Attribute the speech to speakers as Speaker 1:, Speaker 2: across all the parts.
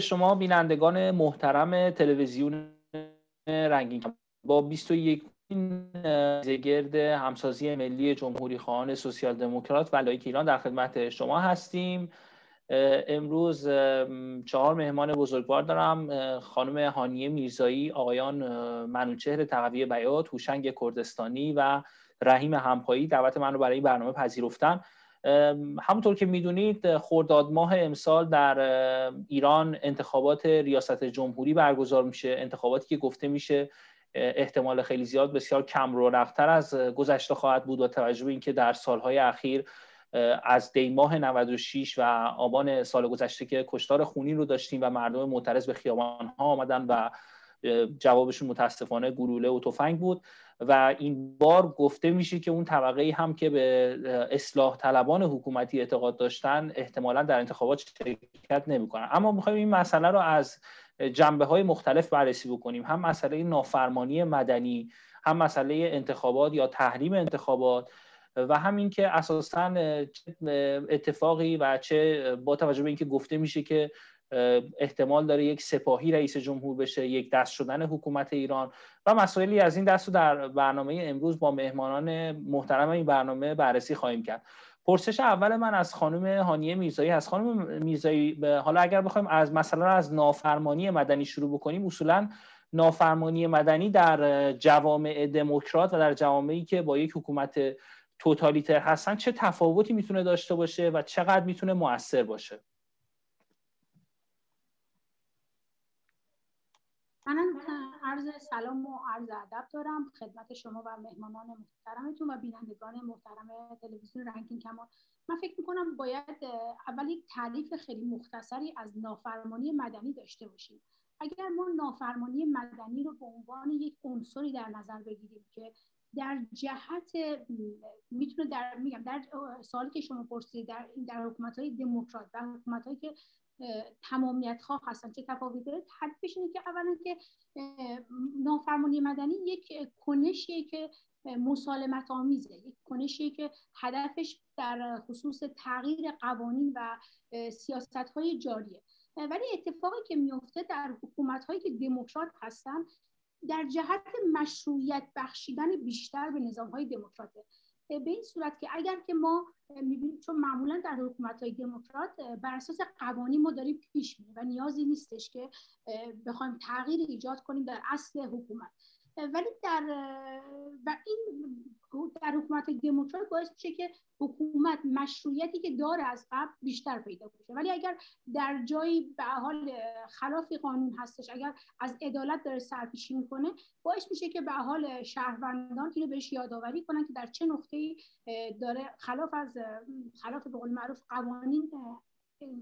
Speaker 1: به شما بینندگان محترم تلویزیون رنگین با 21 گرد همسازی ملی جمهوری خواهان سوسیال دموکرات و لایک ایران در خدمت شما هستیم. امروز چهار مهمان بزرگوار دارم. خانم هانیه میرزایی آقایان منوچهر تقوی بیات هوشنگ کردستانی و رحیم همپایی. دعوت من رو برای برنامه پذیرفتن. همونطور که می‌دونید خرداد ماه امسال در ایران انتخابات ریاست جمهوری برگزار میشه. انتخاباتی که گفته میشه احتمال خیلی زیاد بسیار کم رو رفتر از گذشته خواهد بود و توجه به اینکه در سالهای اخیر از دی ماه 96 و آبان سال گذشته که کشتار خونین رو داشتیم و مردم معترض به خیابان ها آمدن و جوابشون متاسفانه گلوله و تفنگ بود. و این بار گفته میشه که اون طبقه هم که به اصلاح طلبان حکومتی اعتقاد داشتن احتمالا در انتخابات شرکت نمی‌کنن. اما می‌خوایم این مسئله رو از جنبه های مختلف بررسی بکنیم. هم مسئله نافرمانی مدنی هم مسئله انتخابات یا تحریم انتخابات و همین که اساسا اتفاقی و چه با توجه به اینکه گفته میشه که احتمال داره یک سپاهی رئیس جمهور بشه یک دست شدن حکومت ایران و مسائلی از این دست رو در برنامه امروز با مهمانان محترم این برنامه بررسی خواهیم کرد. پرسش اول من از خانم هانیه میرزایی از خانم میرزایی حالا اگر بخوایم از مثلا از نافرمانی مدنی شروع بکنیم اصولا نافرمانی مدنی در جوامع دموکرات و در جوامعی که با یک حکومت توتالیتر هستن چه تفاوتی می‌تونه داشته باشه و چقدر می‌تونه موثر باشه؟
Speaker 2: منم عرض سلام و عرض ادب دارم. خدمت شما و مهمانان محترمتون و بینندگان محترم تلویزیون رنگین کمان من فکر می‌کنم باید اول یک تعریف خیلی مختصری از نافرمانی مدنی داشته باشیم. اگر ما نافرمانی مدنی رو به عنوان یک عنصری در نظر بگیریم که در جهت می‌تونه در میگم در سوالی که شما پرسیدید در در حکومت های دموکرات و حکومت هایی که تمامیت خواه هستن چه تفاوتی داره. تعریفش اینه که اولا که نافرمانی مدنی یک کنشیه که مسالمت آمیزه یک کنشیه که هدفش در خصوص تغییر قوانین و سیاست های جاریه. ولی اتفاقی که میفته در حکومت هایی که دموکرات هستن در جهت مشروعیت بخشیدن بیشتر به نظام های دموکراته. به این صورت که اگر که ما می‌بینیم چون معمولا در حکومت های دموکرات بر اساس قوانین ما داریم پیش میریم و نیازی نیستش که بخوایم تغییر ایجاد کنیم در اصل حکومت. ولی در این در حکومت دموکرات باعث میشه که حکومت مشروعیتی که داره از قبل بیشتر پیدا بشه. ولی اگر در جایی به حال خلاف قانون هستش اگر از عدالت داره سرپیشی می‌کنه باعث میشه که به حال شهروندان اینو بهش یادآوری کنن که در چه نقطه‌ای داره خلاف از خلاف به قول معروف قوانین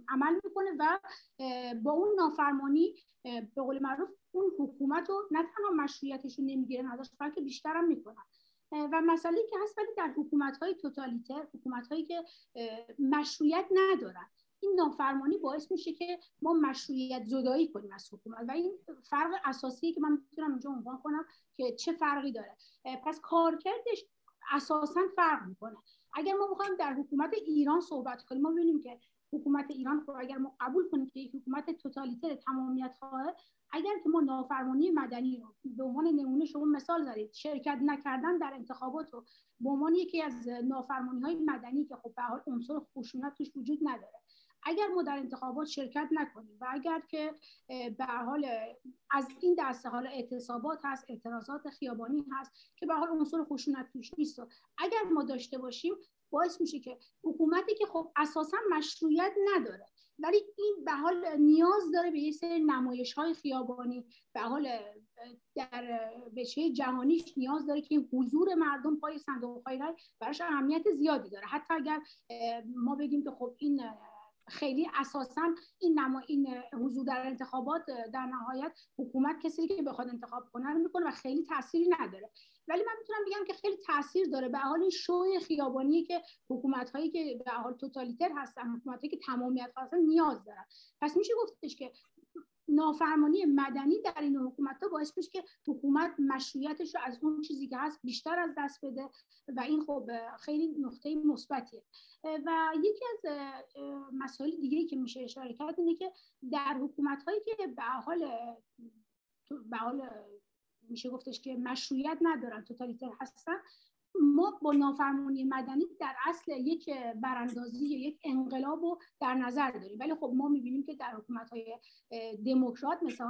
Speaker 2: عمل می‌کنه و با اون نافرمانی به قول معروف اون حکومت رو نه تنها مشروعیتش رو نمی‌گیره نداشت بلکه بیشتر هم می‌کنن. و مسئله که هست ولی در حکومت های توتالیتر حکومت هایی که مشروعیت ندارن این نافرمانی باعث میشه که ما مشروعیت زدایی کنیم از حکومت. و این فرق اساسی که من می‌تونم اینجا عنوان کنم که چه فرقی داره. پس کارکردش اساسا فرق می‌کنه. اگر ما بخوایم در حکومت ایران صحبت کنیم ما ببینیم که حکومت ایران رو اگر ما قبول کنیم که یک حکومت توتالیتر تمامیت خواه اگر که ما نافرمانی مدنی رو به عنوان نمونه شما مثال زدید شرکت نکردن در انتخابات رو به عنوان یکی از نافرمانی های مدنی که خب به حال عنصر خشونت توش وجود نداره. اگر ما در انتخابات شرکت نکنیم و اگر که به حال از این دسته حال اعتصابات هست اعتراضات خیابانی هست که به حال عنصر خشونت توش نیست. اگر ما داشته باشیم باعث میشه که حکومتی که خب اساسا مشروعیت نداره ولی این به حال نیاز داره به یه سری نمایش های خیابانی به حال در بچه جهانیش نیاز داره که حضور مردم پای صندوق های براش اهمیت زیادی داره. حتی اگر ما بگیم که خب این خیلی اساسا این نما این حضور در انتخابات در نهایت حکومت کسی که بخواد انتخاب کنه رو می‌کنه و خیلی تاثیری نداره. ولی من می‌تونم بگم که خیلی تاثیر داره. به حال این شوی خیابانی که حکومت هایی که به حال توتالیتر هستن حکومت هایی که تمامیت هستن نیاز دارن. پس میشه گفتش که نافرمانی مدنی در این حکومت ها باعث میشه که حکومت مشروعیتش رو از اون چیزی که هست بیشتر از دست بده و این خب خیلی نقطه مثبتیه. و یکی از مسائل دیگه که میشه اشاره کرد اینه که در حکومت هایی که به حال به حال میشه گفتش که مشروعیت ندارن توتالیتر هستن ما با نافرمانی مدنی در اصل یک براندازی یک انقلاب رو در نظر داریم. ولی خب ما می‌بینیم که در حکومت های دموکرات مثل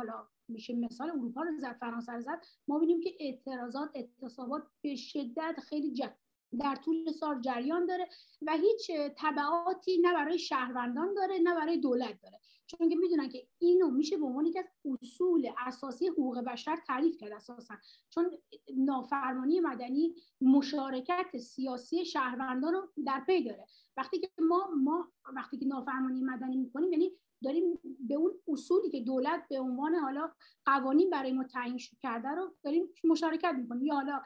Speaker 2: میشه مثال اروپا رو زد فرانسه رو زد ما ببینیم که اعتراضات اعتصابات به شدت خیلی در طول سال جریان داره و هیچ تبعاتی نه برای شهروندان داره نه برای دولت داره. چون که می‌دونن که اینو میشه به عنوان یکی از اصول اساسی حقوق بشر تعریف کرد اساسا. چون نافرمانی مدنی مشارکت سیاسی شهروندان رو در پی داره. وقتی که ما ما وقتی که نافرمانی مدنی می‌کنیم یعنی داریم به اون اصولی که دولت به عنوان حالا قوانین برای ما تعیین کرده رو داریم مشارکت می‌کنیم یا حالا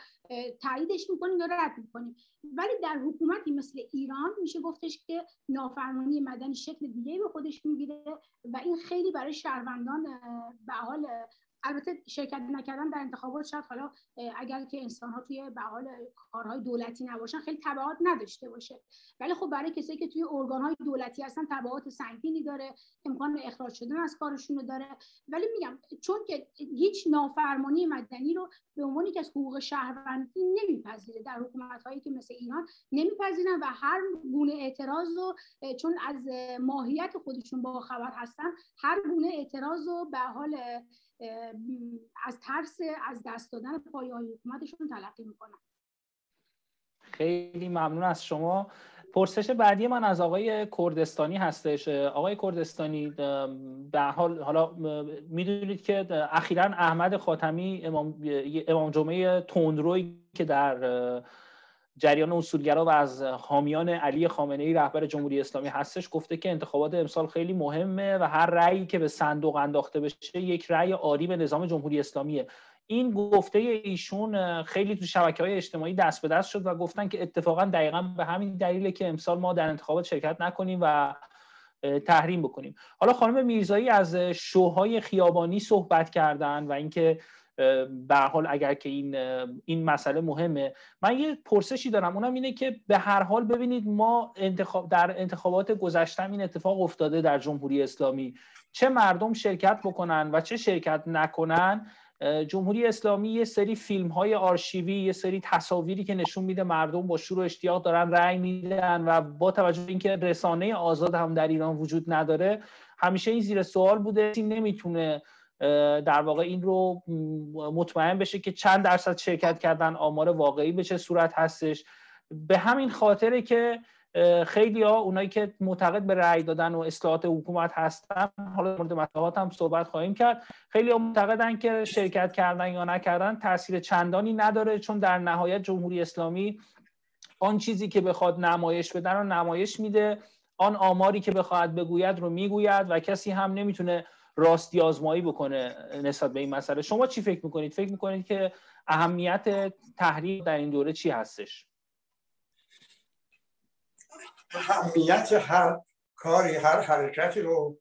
Speaker 2: تاییدش می‌کنیم یا رد می‌کنیم. ولی در حکومتی مثل ایران میشه گفتش که نافرمانی مدنی شکل دیگه به خودش می‌گیره و این خیلی برای شهروندان به حال البته شرکت نکردن در انتخابات شاید حالا اگر که انسان ها توی به حال کارهای دولتی نباشن خیلی تبعات نداشته باشه. ولی خب برای کسایی که توی ارگان های دولتی هستن تبعات سنگینی داره امکان اخراج شدن از کارشون داره. ولی میگم چون که هیچ نافرمانی مدنی رو به عنوان که از حقوق شهروندی نمیپذیره. در حکومت هایی که مثل ایران نمیپذیرن و هر گونه اعتراض رو چون از ماهیت خودشون با خبر هستن هر گونه اعتراض رو به حال از ترس از دست دادن پایه های حکومتشون تلقی می‌کنن.
Speaker 1: خیلی ممنون از شما. پرسش بعدی من از آقای کردستانی هستش. آقای کردستانی به حال حالا می‌دونید که اخیرا احمد خاتمی امام, امام جمعه تندروی که در جریان اصولگرا و از حامیان علی خامنه ای رهبر جمهوری اسلامی هستش گفته که انتخابات امسال خیلی مهمه و هر رأیی که به صندوق انداخته بشه یک رأی عالی به نظام جمهوری اسلامیه. این گفته ایشون خیلی تو شبکه های اجتماعی دست به دست شد و گفتن که اتفاقا دقیقا به همین دلیله که امسال ما در انتخابات شرکت نکنیم و تحریم بکنیم. حالا خانم میرزایی از شوهای خیابانی صحبت کردن و اینکه به حال اگر که این این مسئله مهمه. من یه پرسشی دارم اونم اینه که به هر حال ببینید ما انتخاب در انتخابات گذشته این اتفاق افتاده در جمهوری اسلامی. چه مردم شرکت بکنن و چه شرکت نکنن؟ جمهوری اسلامی یه سری فیلم های آرشیوی یه سری تصاویری که نشون میده مردم با شور و اشتیاق دارن رأی میدن و با توجه اینکه رسانه آزاد هم در ایران وجود نداره همیشه این زیر سوال بوده نمی‌تونه در واقع این رو مطمئن بشه که چند درصد شرکت کردن آمار واقعی به چه صورت هستش. به همین خاطره که خیلی ها اونایی که معتقد به رأی دادن و اصلاحات حکومت هستن حالا مورد مطلبات هم صحبت خواهیم کرد. خیلی ها معتقدن که شرکت کردن یا نکردن تاثیر چندانی نداره چون در نهایت جمهوری اسلامی آن چیزی که بخواد نمایش بدن رو نمایش میده. آن آماری که بخواهد بگوید رو می‌گوید و کسی هم نمی‌تونه راستی آزمایی بکنه نسبت به این مسئله. شما چی فکر می‌کنید؟ فکر می‌کنید که اهمیت تحریم در این دوره چی هستش؟
Speaker 3: اهمیت هر کاری هر حرکتی رو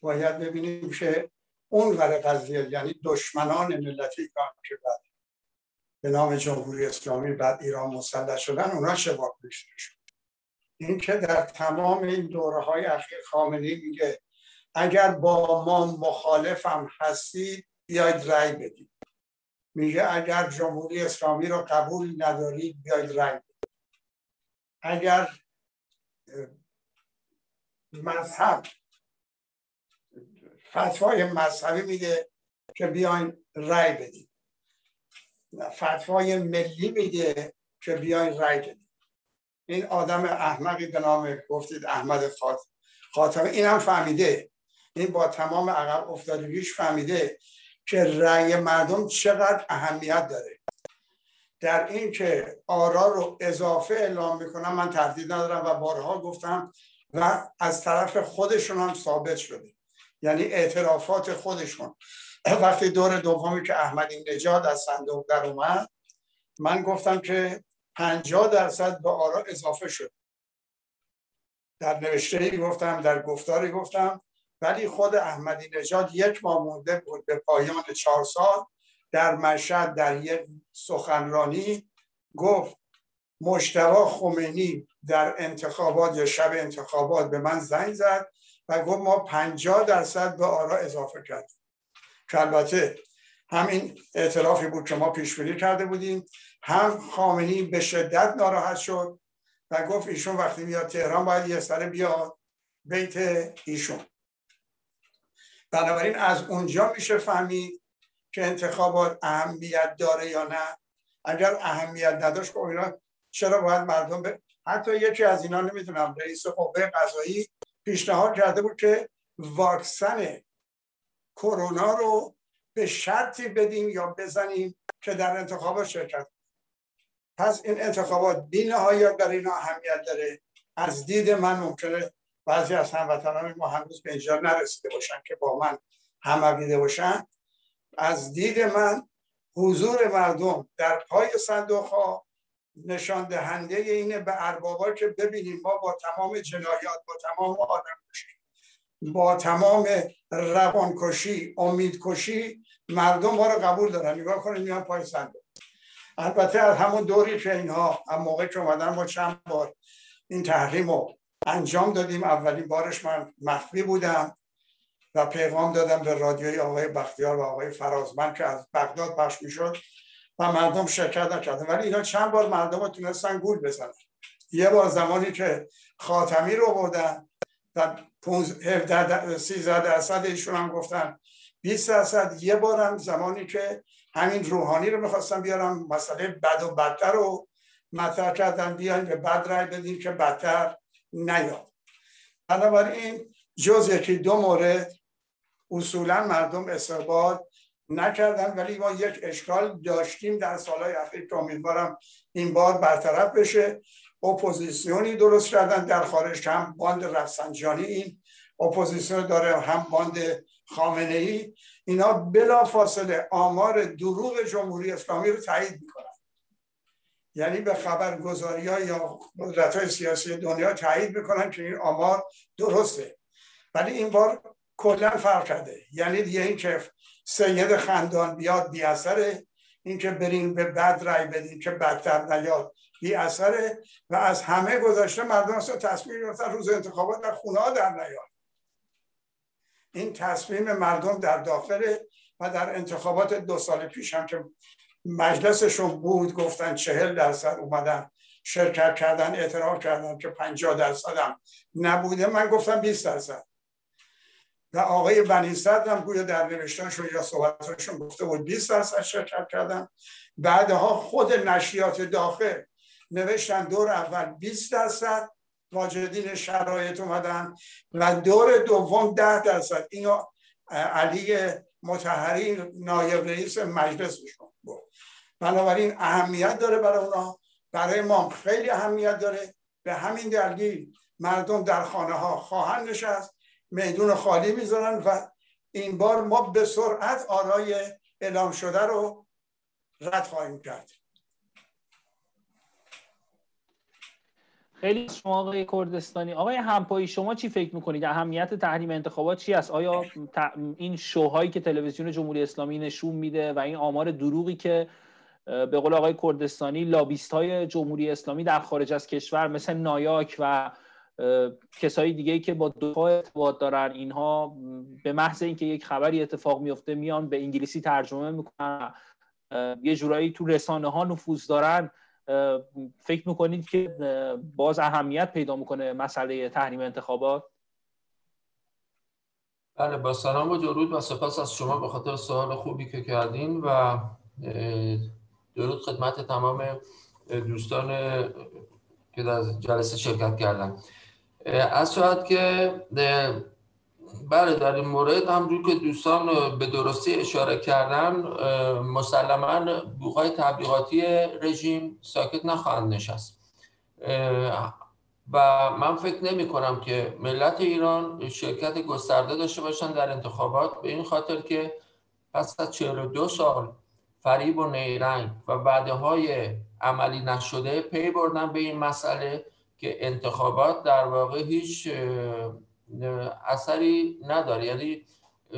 Speaker 3: باید ببینیم که اون ور قضیه یعنی دشمنان ملتی که بعد به نام جمهوری اسلامی بعد ایران مسلح شدن اونا چه شد این که در تمام این دوره های اخیر خامنی میگه اگر با ما مخالفم هستید بیاید رأی بدید. میگه اگر جمهوری اسلامی رو قبول ندارید بیاید رأی بدید. اگر مذهب فتوای مذهبی میده که بیاین رأی بدید. فتوای ملی میده که بیاین رأی بدید. این آدم احمقی به نام گفتید احمد خاتمه این هم فهمیده. این با تمام عقب افتادگیش فهمیده که رأی مردم چقدر اهمیت داره. در این که آرا رو اضافه اعلام می‌کنم من تردید ندارم و بارها گفتم و از طرف خودشون هم ثابت شده. یعنی اعترافات خودشون. وقتی دور دومی که احمدی نژاد از صندوق در اومد من گفتم که 50 درصد به آرا اضافه شد. در نوشته ای گفتم در گفتاری گفتم ولی خود احمدی نژاد یک ماه مونده بود به پایان چهار سال در مشهد در یک سخنرانی گفت مشتبا خمینی در انتخابات یا شب انتخابات به من زنگ زد و گفت ما پنجاه درصد به آرا اضافه کردیم. که البته همین اعترافی بود که ما پیش کرده بودیم. هم خامنی به شدت ناراحت شد و گفت ایشون وقتی میاد تهران باید یه سره بیاد بیت ایشون. بنابراین از اونجا میشه فهمید که انتخابات اهمیت داره یا نه. اگر اهمیت نداشت خب اینا چرا باید مردم به حتی یکی از اینا نمی‌دونم رئیس قوه قضایی پیشنهاد کرده بود که واکسن کرونا رو به شرطی بدیم یا بزنیم که در انتخابات شرکت. پس این انتخابات بی نهایت برای اینا اهمیت داره. از دید من ممکنه بعضی از هموطنان ما هنوز به اینجا نرسیده باشن که با من هم باشن. از دید من حضور مردم در پای صندوق ها نشان دهنده اینه به اربابا که ببینیم ما با تمام جنایات با تمام آدم کشی با تمام روانکشی امیدکشی مردم ما رو قبول دارن. نگاه کنید میان پای صندوق. البته از همون دوری که اینها هم موقع که اومدن ما چند بار این تحریم رو انجام دادیم. اولین بارش من مخفی بودم و پیغام دادم به رادیوی آقای بختیار و آقای فرازمند که از بغداد پخش می‌شد و مردم شرکت نکردن. ولی اینا چند بار مردم تونستن گول بزنن. یه بار زمانی که خاتمی رو بردن و 13 درصد ایشون هم گفتن. 20 درصد. یه بار هم زمانی که همین روحانی رو می‌خواستن بیارن مسئله بد و بدتر رو مطرح کردن. بیاین به بد رای بدین که بدتر نیاد. بنابراین جز یکی دو مورد اصولا مردم استقبال نکردن ولی ما یک اشکال داشتیم در سالهای اخیر که امیدوارم این بار برطرف بشه. اپوزیسیونی درست کردن در خارج هم باند رفسنجانی این اپوزیسیون داره هم باند خامنه ای اینا بلافاصله آمار دروغ جمهوری اسلامی رو تایید می‌کنن. یعنی به خبرگزاری ها یا قدرت های سیاسی دنیا تایید می‌کنن که این آمار درسته. ولی این بار کلا فرق کرده. یعنی دیگه این که سید خندان بیاد بی اثره این که بریم به بد رای بدیم که بدتر نیاد بی اثره و از همه گذاشته مردم اصلا تصمیم گرفتن روز انتخابات در خونه ها در نیاد. این تصمیم مردم در داخل و در انتخابات دو سال پیش هم که مجلسشون بود گفتن چهل درصد اومدن شرکت کردن اعتراف کردن که پنجاه درصد هم نبوده. من گفتم 20 درصد. و آقای بنی هم گویا در نوشتنشون یا صحبتشون گفته بود 20 درصد شرکت کردن. بعدها خود نشریات داخل نوشتن دور اول 20 درصد واجدین شرایط اومدن. و دور دوم 10 درصد. اینو علی متحری نایب رئیس مجلسشون بود بنابراین اهمیت داره برای اونا. برای ما خیلی اهمیت داره. به همین دلیل مردم در خانه ها خواهند نشست میدون خالی می‌ذارن و این بار ما به سرعت آرای اعلام شده رو رد خواهیم کرد.
Speaker 1: خیلی شما آقای کردستانی آقای همپایی شما چی فکر می‌کنید؟ اهمیت تحریم انتخابات چی است؟ آیا این شوهایی که تلویزیون جمهوری اسلامی نشون میده و این آمار دروغی که به قول آقای کردستانی لابیست های جمهوری اسلامی در خارج از کشور مثل نایاک و کسایی دیگه که با دفاع ارتباط دارن اینها به محض اینکه یک خبری اتفاق میفته میان به انگلیسی ترجمه می‌کنن یه جورایی تو رسانه ها نفوذ دارن. فکر می‌کنید که باز اهمیت پیدا می‌کنه مسئله تحریم انتخابات؟
Speaker 4: بله با سلام و درود و سپاس از شما به خاطر سوال خوبی که کردین و درود خدمت تمام دوستان که در جلسه شرکت کردن. از شاید که بله در این مورد هم روی که دوستان به درستی اشاره کردن مسلما بوقای تبلیغاتی رژیم ساکت نخواهند نشست. و من فکر نمی کنم که ملت ایران شرکت گسترده داشته باشن در انتخابات به این خاطر که پس از 42 سال فریب و نیرنگ و وعده های عملی نشده پی بردن به این مسئله که انتخابات در واقع هیچ اثری نداره یعنی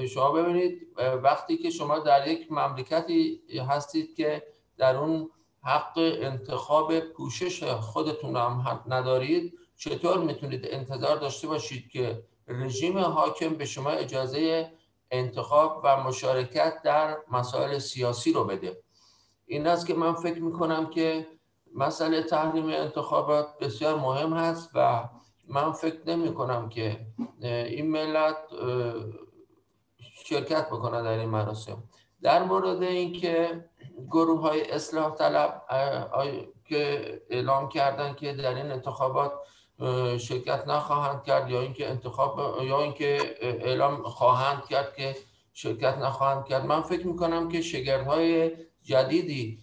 Speaker 4: شما ببینید وقتی که شما در یک مملکتی هستید که در اون حق انتخاب پوشش خودتون هم ندارید چطور می‌تونید انتظار داشته باشید که رژیم حاکم به شما اجازه انتخاب و مشارکت در مسائل سیاسی رو بده؟ این است که من فکر می‌کنم که مسئله تحریم انتخابات بسیار مهم هست و من فکر نمی کنم که این ملت شرکت بکنه در این مراسم. در مورد اینکه گروه های اصلاح طلب که اعلام کردن که در این انتخابات شرکت نخواهند کرد یا اینکه انتخاب یا اینکه اعلام خواهند کرد که شرکت نخواهند کرد من فکر می‌کنم که شگردهای جدیدی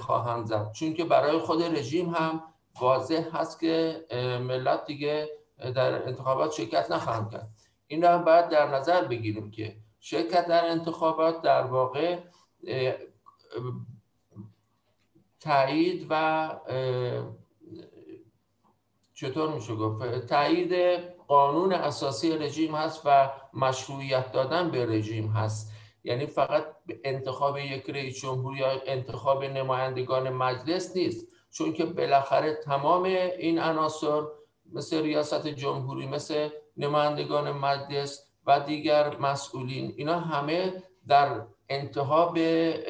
Speaker 4: خواهند زد. چون که برای خود رژیم هم واضح هست که ملت دیگه در انتخابات شرکت نخواهند کرد. این را هم باید در نظر بگیریم که شرکت در انتخابات در واقع تایید و چطور میشه گفت؟ تایید قانون اساسی رژیم هست و مشروعیت دادن به رژیم هست. یعنی فقط انتخاب یک رئیس جمهور یا انتخاب نمایندگان مجلس نیست. چون که بالاخره تمام این عناصر مثل ریاست جمهوری مثل نمایندگان مجلس و دیگر مسئولین اینا همه در انتها به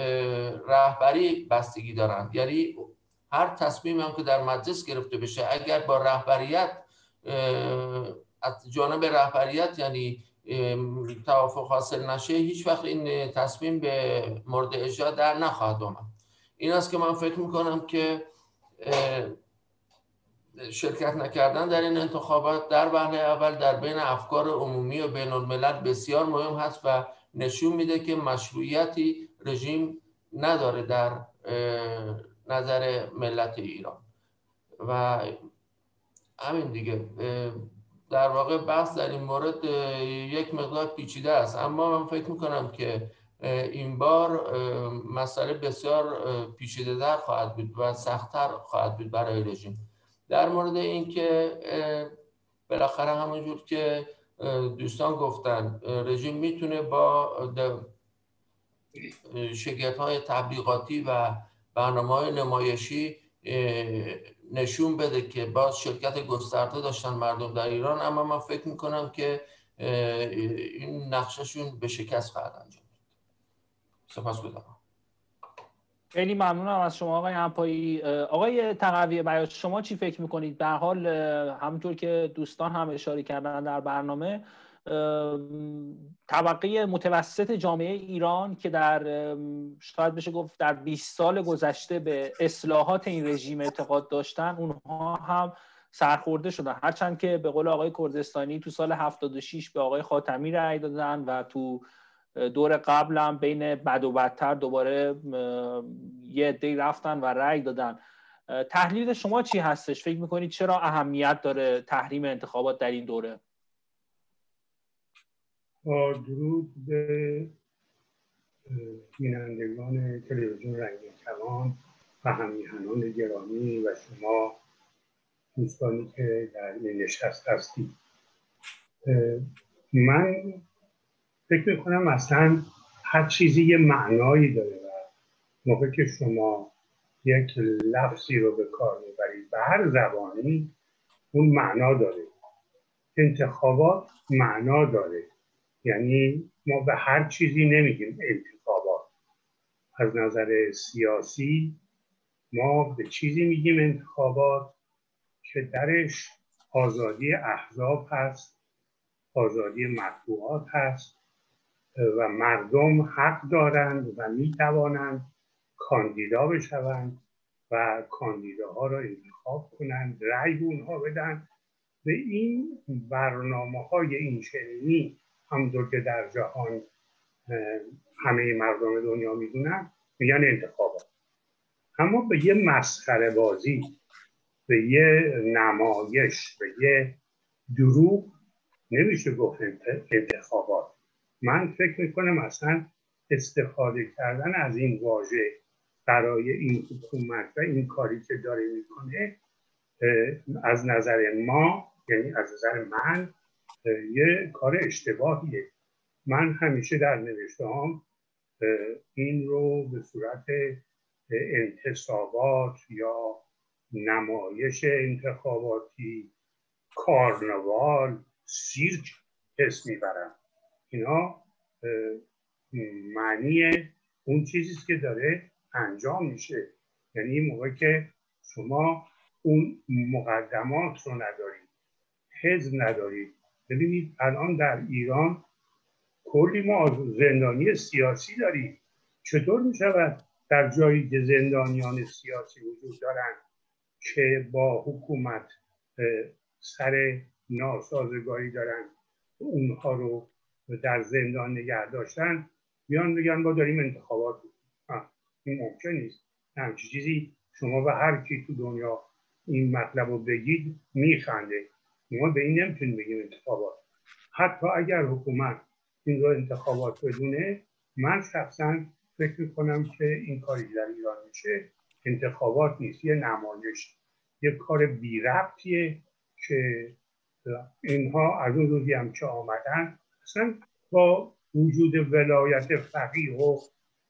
Speaker 4: رهبری بستگی دارند. یعنی هر تصمیم هم که در مجلس گرفته بشه اگر با رهبریت از جانب رهبریت یعنی توافق حاصل نشه هیچ وقت این تصمیم به مورد اجرا در نخواهد آمد. این است که من فکر می‌کنم که شرکت نکردن در این انتخابات در وهله اول در بین افکار عمومی و بین الملل بسیار مهم هست و نشون میده که مشروعیتی رژیم نداره در نظر ملت ایران. و همین دیگه در واقع بحث در این مورد یک مقدار پیچیده است. اما من فکر می‌کنم که این بار مسئله بسیار پیچیده در خواهد بود و سختتر خواهد بود برای رژیم. در مورد اینکه بالاخره همونجور که دوستان گفتن رژیم می‌تونه با شرکت های تبلیغاتی و برنامه های نمایشی نشون بده که باز شرکت گسترده داشتن مردم در ایران اما من فکر می‌کنم که این نقششون به شکست خواهد انجام سپاس گذارم.
Speaker 1: خیلی ممنونم از شما آقای همپایی آقای تقوی برای شما چی فکر می‌کنید؟ در حال همونطور که دوستان هم اشاره کردن در برنامه طبقه متوسط جامعه ایران که در شاید بشه گفت در 20 سال گذشته به اصلاحات این رژیم اعتقاد داشتن اونها هم سرخورده شدن. هرچند که به قول آقای کردستانی تو سال 76 به آقای خاتمی رأی دادن و تو دور قبلم بین بد و بدتر دوباره یه عده رفتن و رأی دادن. تحلیل شما چی هستش؟ فکر می‌کنید چرا اهمیت داره تحریم انتخابات در این دوره؟
Speaker 5: با درود به بینندگان تلویزیون رنگین کمان و همیهنان گرامی و شما دوستانی که در این نشست هستید. من فکر می‌کنم اصلا هر چیزی یه معنایی داره و موقع که شما یک لفظی رو به کار می‌برید به هر زبانی اون معنا داره. انتخابات معنا داره. یعنی ما به هر چیزی نمیگیم انتخابات. از نظر سیاسی ما به چیزی میگیم انتخابات که درش آزادی احزاب هست آزادی مطبوعات هست. و مردم حق دارند و می توانند کاندیدا بشوند و کاندیداها را انتخاب کنند رأی اونها بدن. به این برنامه های این شنینی همونطور که در جهان همه مردم دنیا می‌دونن میگن انتخابات. اما به یه مسخره بازی به یه نمایش به یه دروغ نمیشه گفت انتخابات. من فکر می‌کنم اصلا استفاده کردن از این واژه برای این حکومت و این کاری که داره می‌کنه از نظر ما یعنی از نظر من یه کار اشتباهیه. من همیشه در نوشته هم این رو به صورت انتصابات یا نمایش انتخاباتی کارنوال سیرک حس می‌برم. اینا معنی اون چیزی که داره انجام میشه. یعنی این موقع که شما اون مقدمات رو ندارید حزب ندارید. ببینید الان در ایران کلی ما زندانی سیاسی داریم. چطور می شود در جایی که زندانیان سیاسی وجود دارند که با حکومت سر ناسازگاری دارن اونها رو در زندان نگه داشتن بیان بگن ما داریم انتخابات این ممکن نیست. همچی چیزی شما و هر کی تو دنیا این مطلب رو بگید میخنده. ما به این نمی‌تونیم بگیم انتخابات. حتی اگر حکومت این رو انتخابات بدونه من شخصا فکر می‌کنم که این کاری در ایران میشه انتخابات نیست یه نمایش یه کار بی ربطیه که اینها از اون روزی هم که آمدن اصلا با وجود ولایت فقیه و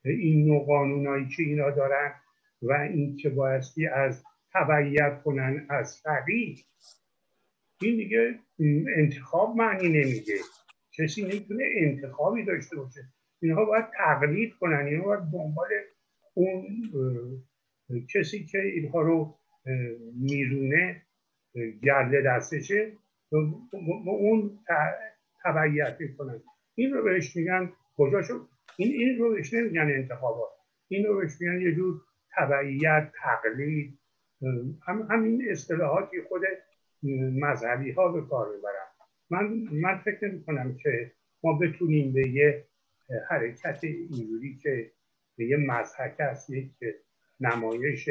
Speaker 5: این نوع قانونایی که اینا دارن و این که بایستی از تبعیت کنن از فقیه این دیگه انتخاب معنی نمیده. کسی نمی‌تونه انتخابی داشته باشه. اینها باید تقلید کنن. اینها باید دنبال اون کسی که اینها رو میرونه گرده دستشه. اون تبعیت می‌کنن. این رو بهش میگن کجا شد؟ این این رو بهش نمیگن انتخابات. این رو بهش میگن یه جور تبعیت تقلید. هم همین اصطلاحاتی خود مذهبی ها به کار می‌برن. من من فکر نمی کنم که ما بتونیم به یه حرکت اینجوری که به یه مذهک است یک نمایش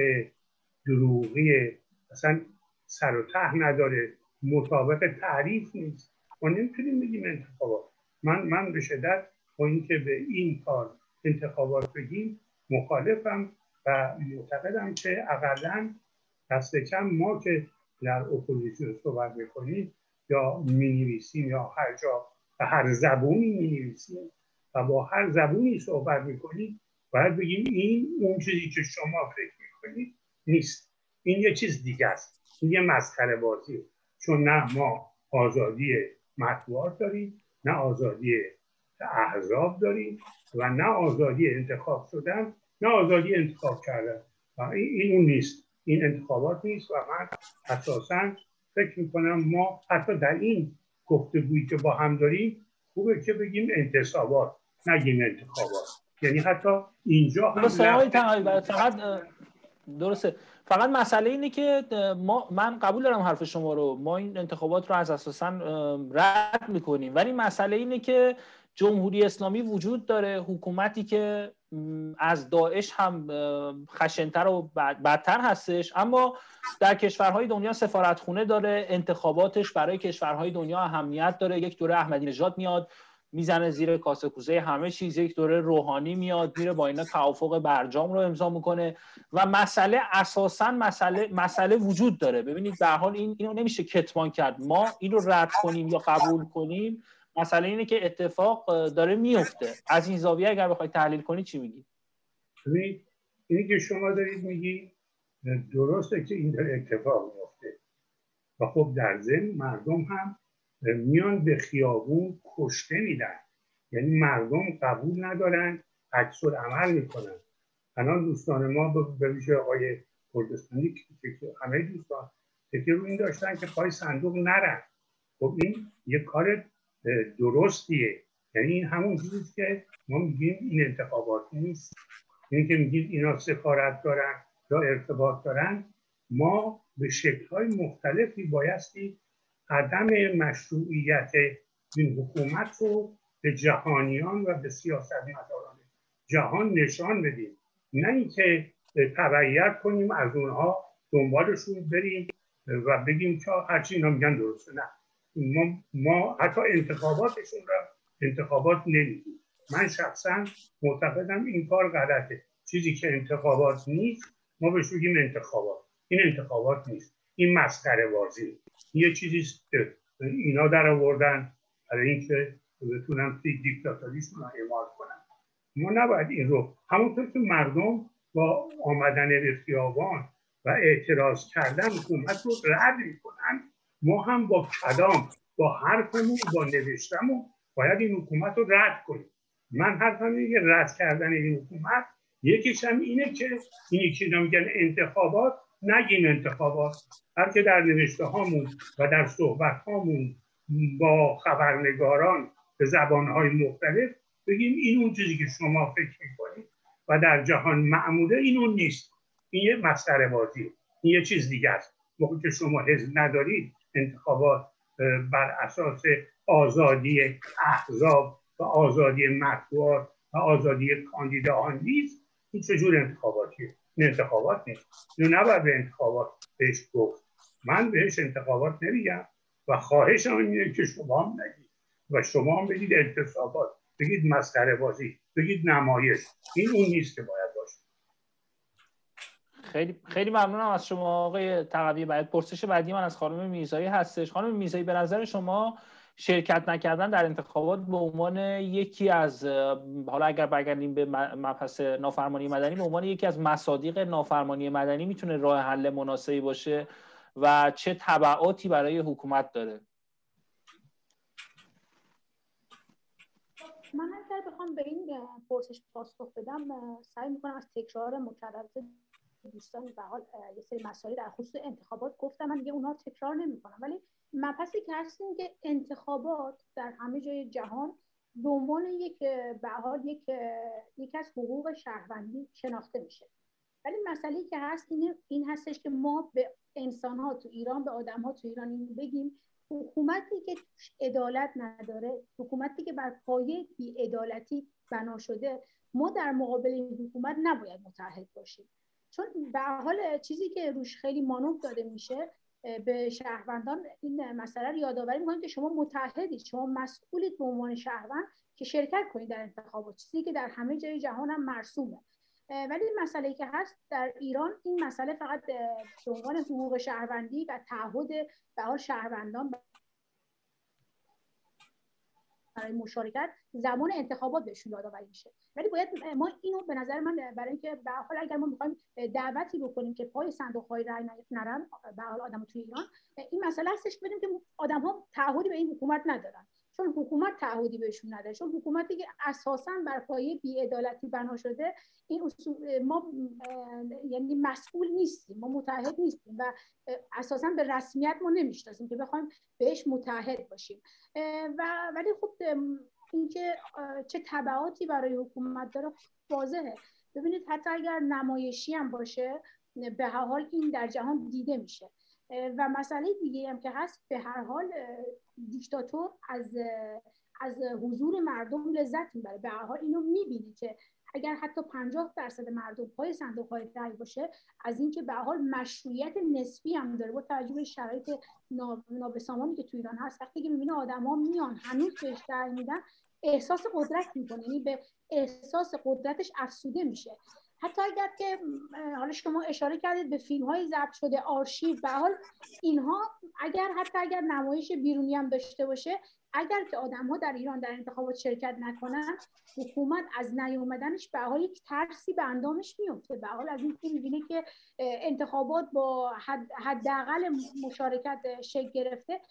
Speaker 5: دروغی اصلا سر و ته نداره مطابق تعریف نیست. ما نمی‌تونیم بگیم انتخابات. من من به شدت با اینکه به این کار انتخابات بگیم مخالفم و معتقدم که اقلا دست کم ما که در اپوزیسیون صحبت می‌کنیم یا می‌نویسیم یا هر جا و هر زبونی می‌نویسیم و با هر زبونی صحبت می‌کنیم باید بگیم این اون چیزی که شما فکر می‌کنید نیست. این یه چیز دیگه است. این یه مسخره بازی چون نه ما آزادی مطبوعات داریم نه آزادی احزاب داریم و نه آزادی انتخاب شدن نه آزادی انتخاب کردن. و این اون نیست. این انتخابات نیست و من اساسا فکر می‌کنم ما حتی در این گفتگویی که با هم داریم خوبه که بگیم انتصابات نگیم انتخابات. یعنی حتی اینجا هم
Speaker 1: فقط درسته. فقط مسئله اینه که ما من قبول دارم حرف شما رو. ما این انتخابات رو از اساسا رد می‌کنیم. ولی مسئله اینه که جمهوری اسلامی وجود داره. حکومتی که از داعش هم خشنتر و بدتر هستش. اما در کشورهای دنیا سفارتخونه داره. انتخاباتش برای کشورهای دنیا اهمیت داره. یک دوره احمدی نژاد میاد. می‌زنه زیر کاسه کوزه همه چیز یک دوره روحانی میاد میره با اینا توافق برجام رو امضا می‌کنه. و مسئله اساسا مسئله مسئله وجود داره. ببینید به حال این اینو نمیشه کتمان کرد. ما این رو رد کنیم یا قبول کنیم؟ مسئله اینه که اتفاق داره میفته از این زاویه اگر بخواید تحلیل کنید چی میگی؟
Speaker 5: اینی که شما دارید میگی درسته که این داره اتفاق میفته و خب در ضمن مردم هم میان به خیابون کشته میدن. یعنی مردم قبول ندارن عکس عمل می‌کنن. الان دوستان ما به ویژه آقای که همه دوستان فکر رو این داشتن که پای صندوق نرن. خب این یه کار درستیه. یعنی این همون چیزی که ما میگیم این انتخابات نیست. این که میگیم اینا سفارت دارن یا ارتباط دارن ما به شکلهای مختلفی بایستی عدم مشروعیت این حکومت رو به جهانیان و به سیاستمداران جهان نشان بدیم. نه اینکه تبعیت کنیم از اونها دنبالشون بریم و بگیم که هرچی اینا میگن درسته. نه. ما, ما حتی انتخاباتشون را انتخابات نمیدیم. من شخصا معتقدم این کار غلطه. چیزی که انتخابات نیست ما بهش بگیم انتخابات. این انتخابات نیست. این مسخره بازی یه چیزی اینا در آوردن برای اینکه بتونن توی رو اعمال کنن. ما نباید این رو همونطور که مردم با آمدن به خیابان و اعتراض کردن حکومت رو رد می‌کنن ما هم با کلام با حرفمون با نوشتمون باید این حکومت رو رد کنیم. من حرفم اینه رد کردن این حکومت یکیش هم اینه که این که میگن انتخابات نگیم انتخابات بلکه در نوشته هامون و در صحبت هامون با خبرنگاران به زبانهای مختلف بگیم این اون چیزی که شما فکر می‌کنید و در جهان معموله این اون نیست. این یه مسئله بازی این یه چیز دیگه است. موقع که شما حزب ندارید انتخابات بر اساس آزادی احزاب و آزادی مطبوعات و آزادی کاندیداها نیست. این چجور انتخاباتیه؟ این انتخابات نیست. اینو نباید به انتخابات بهش گفت. من بهش انتخابات نمیگم و خواهش اینه که شما هم نگید و شما هم بگید انتصابات بگید مسخره بازی بگید نمایش. این اون نیست که باید باشه.
Speaker 1: خیلی خیلی ممنونم از شما آقای تقوی. باید پرسش بعدی من از خانم میزایی هستش. خانم میزایی به نظر شما شرکت نکردن در انتخابات به عنوان یکی از حالا اگر برگردیم به مبحث نافرمانی مدنی به عنوان یکی از مصادیق نافرمانی مدنی می‌تونه راه حل مناسبی باشه و چه تبعاتی برای حکومت داره.
Speaker 2: من اگر بخوام به این پرسش پاسخ بدم سعی می‌کنم از تکرار مکرر دوستان به حال یه سری مسائل در خصوص انتخابات گفتم. من دیگه اونها تکرار نمی‌کنم. ولی مبحثی که هست این که انتخابات در همه جای جهان به عنوان یک به حال یک یک از حقوق شهروندی شناخته میشه. ولی مسئله که هست این این هستش که ما به انسان ها تو ایران به آدم ها تو ایران این بگیم حکومتی که عدالت نداره حکومتی که بر پایه بیعدالتی بنا شده ما در مقابل این حکومت نباید متحد باشیم. چون به حال چیزی که روش خیلی مانوب داده میشه به شهروندان این مسئله رو یادآوری می‌کنیم که شما متحدید شما مسئولید به عنوان شهروند که شرکت کنید در انتخابات چیزی که در همه جای جهان هم مرسومه. ولی مسئله که هست در ایران این مسئله فقط به عنوان حقوق شهروندی و تعهد به شهروندان برای مشارکت زمان انتخابات بهشون یادآوری میشه. ولی باید ما اینو به نظر من برای اینکه به حال اگر ما می‌خوایم دعوتی بکنیم که پای صندوق های رای نرن به حال آدم توی ایران این مسئله هستش بدیم که آدم ها تعهدی به این حکومت ندارن. چون حکومت تعهدی بهشون نداره چون حکومتی که اساسا بر پایه بیعدالتی بنا شده این ما یعنی مسئول نیستیم ما متحد نیستیم و اساسا به رسمیت ما نمی‌شناسیم که بخوایم بهش متحد باشیم. و ولی خب اینکه چه تبعاتی برای حکومت داره واضحه. ببینید حتی اگر نمایشی هم باشه به هر حال این در جهان دیده میشه. و مسئله دیگه هم که هست به هر حال دیکتاتور از از حضور مردم لذت می‌بره. به هر حال اینو می‌بینی که اگر حتی 50 درصد مردم پای صندوق های رأی باشه از اینکه به حال مشروعیت نسبی هم داره. با توجه به شرایط نابسامانی که تو ایران هست وقتی که می‌بینه آدما میان هنوز بهش رأی میدن احساس قدرت می‌کنه. یعنی به احساس قدرتش افسوده میشه. حتی اگر که حالا شما اشاره کردید به فیلم های ضبط شده آرشیو به حال اینها اگر حتی اگر نمایش بیرونی هم داشته باشه اگر که آدم ها در ایران در انتخابات شرکت نکنن حکومت از نیومدنش به حال یک ترسی به اندامش میفته به حال از اینکه می‌بینه که انتخابات با حداقل مشارکت شکل گرفته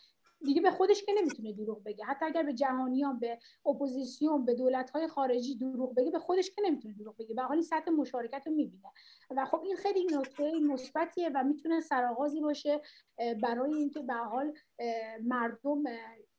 Speaker 2: دیگه به خودش که نمی‌تونه دروغ بگه. حتی اگر به جهانیان به اپوزیسیون به دولت های خارجی دروغ بگه به خودش که نمی‌تونه دروغ بگه. به حال سطح مشارکت رو می‌بینه. و خب این خیلی نکته مثبتیه و می‌تونه سرآغازی باشه برای اینکه به حال مردم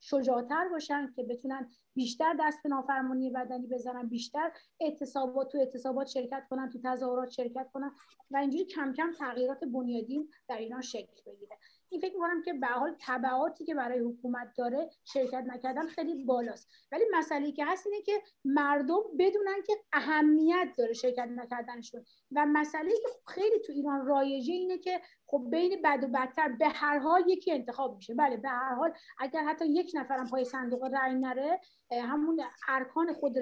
Speaker 2: شجاعتر باشن که بتونن بیشتر دست به نافرمانی بدنی بزنن بیشتر اعتصابات تو اعتصابات شرکت کنن تو تظاهرات شرکت کنن و اینجوری کم کم تغییرات بنیادین در ایران شکل بگیره. این فکر می‌کنم که به حال تبعاتی که برای حکومت داره شرکت نکردن خیلی بالاست. ولی مسئله که هست اینه که مردم بدونن که اهمیت داره شرکت نکردنشون. و مسئله که خیلی تو ایران رایجه اینه که خب بین بد و بدتر به هر حال یکی انتخاب میشه. بله به هر حال اگر حتی یک نفرم پای صندوق رأی نره همون ارکان خود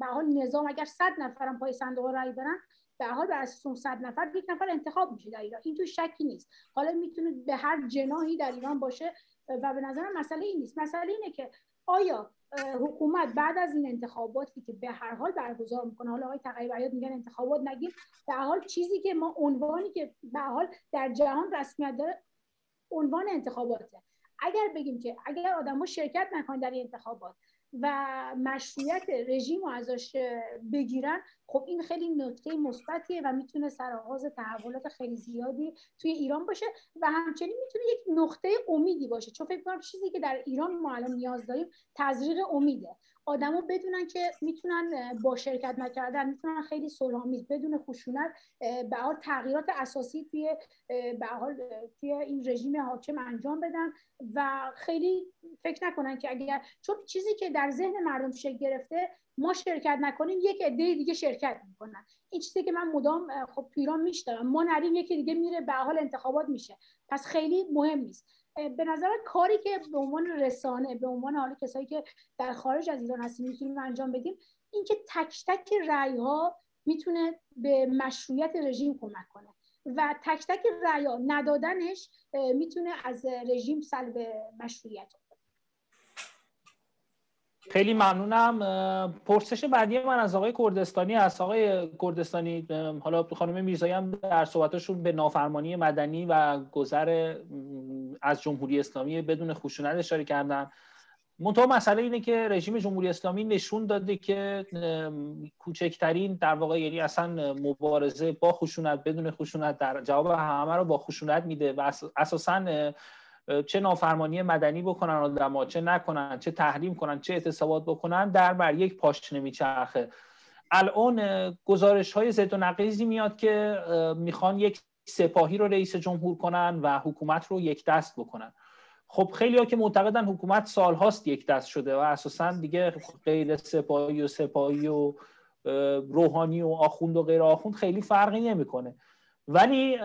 Speaker 2: به حال نظام اگر صد نفرم پای صندوق رأی برن به حال بر اساس صد نفر یک نفر انتخاب میشه در ایران. این تو شکی نیست. حالا می‌تونه به هر جناحی در ایران باشه و به نظرم مسئله این نیست. مسئله اینه که آیا حکومت بعد از این انتخاباتی که به هر حال برگزار می‌کنه حالا آقای تقیی میگن انتخابات نگیم به حال چیزی که ما عنوانی که به حال در جهان رسمیت داره عنوان انتخاباته. اگر بگیم که اگر آدما شرکت نکنن در این انتخابات و مشروعیت رژیم رو ازش بگیرن خب این خیلی نکته مثبتیه و می‌تونه سرآغاز تحولات خیلی زیادی توی ایران باشه و همچنین می‌تونه یک نقطه امیدی باشه. چون فکر کنم چیزی که در ایران ما الان نیاز داریم تزریق امیده. آدما بدونن که می‌تونن با شرکت نکردن می‌تونن خیلی صلحآمیز بدون خشونت به حال تغییرات اساسی توی به حال توی این رژیم حاکم انجام بدن و خیلی فکر نکنن که اگر چون چیزی که در ذهن مردم شکل گرفته ما شرکت نکنیم یک عده دیگه شرکت می‌کنن. این چیزی که من مدام خب تو ایران میشتم ما نریم یکی دیگه میره به حال انتخابات میشه. پس خیلی مهم نیست. به نظر کاری که به عنوان رسانه به عنوان حال کسایی که در خارج از ایران هستیم می‌تونیم انجام بدیم اینکه تک تک رأی ها می‌تونه به مشروعیت رژیم کمک کنه. و تک تک رأی ندادنش می‌تونه از رژیم سلب مشروعیت.
Speaker 1: خیلی ممنونم. پرسش بعدی من از آقای کردستانی از آقای کردستانی حالا خانم میرزایی هم در صحبتاشون به نافرمانی مدنی و گذر از جمهوری اسلامی بدون خشونت اشاره کردن. منتها مسئله اینه که رژیم جمهوری اسلامی نشون داده که کوچکترین در واقع یعنی اصلا مبارزه با خشونت بدون خشونت در جواب همه رو با خشونت میده و اساسا چه نافرمانی مدنی بکنن آدما چه نکنن چه تحریم کنن چه اعتصابات بکنن در بر یک پاش نمیچرخه. الان گزارش های زد و نقیزی میاد که می‌خوان یک سپاهی رو رئیس جمهور کنن و حکومت رو یک دست بکنن. خب خیلی ها که معتقدن حکومت سالهاست یک دست شده و اساسا دیگه غیر سپاهی و سپاهی و روحانی و آخوند و غیر آخوند خیلی فرقی نمی‌کنه. ولی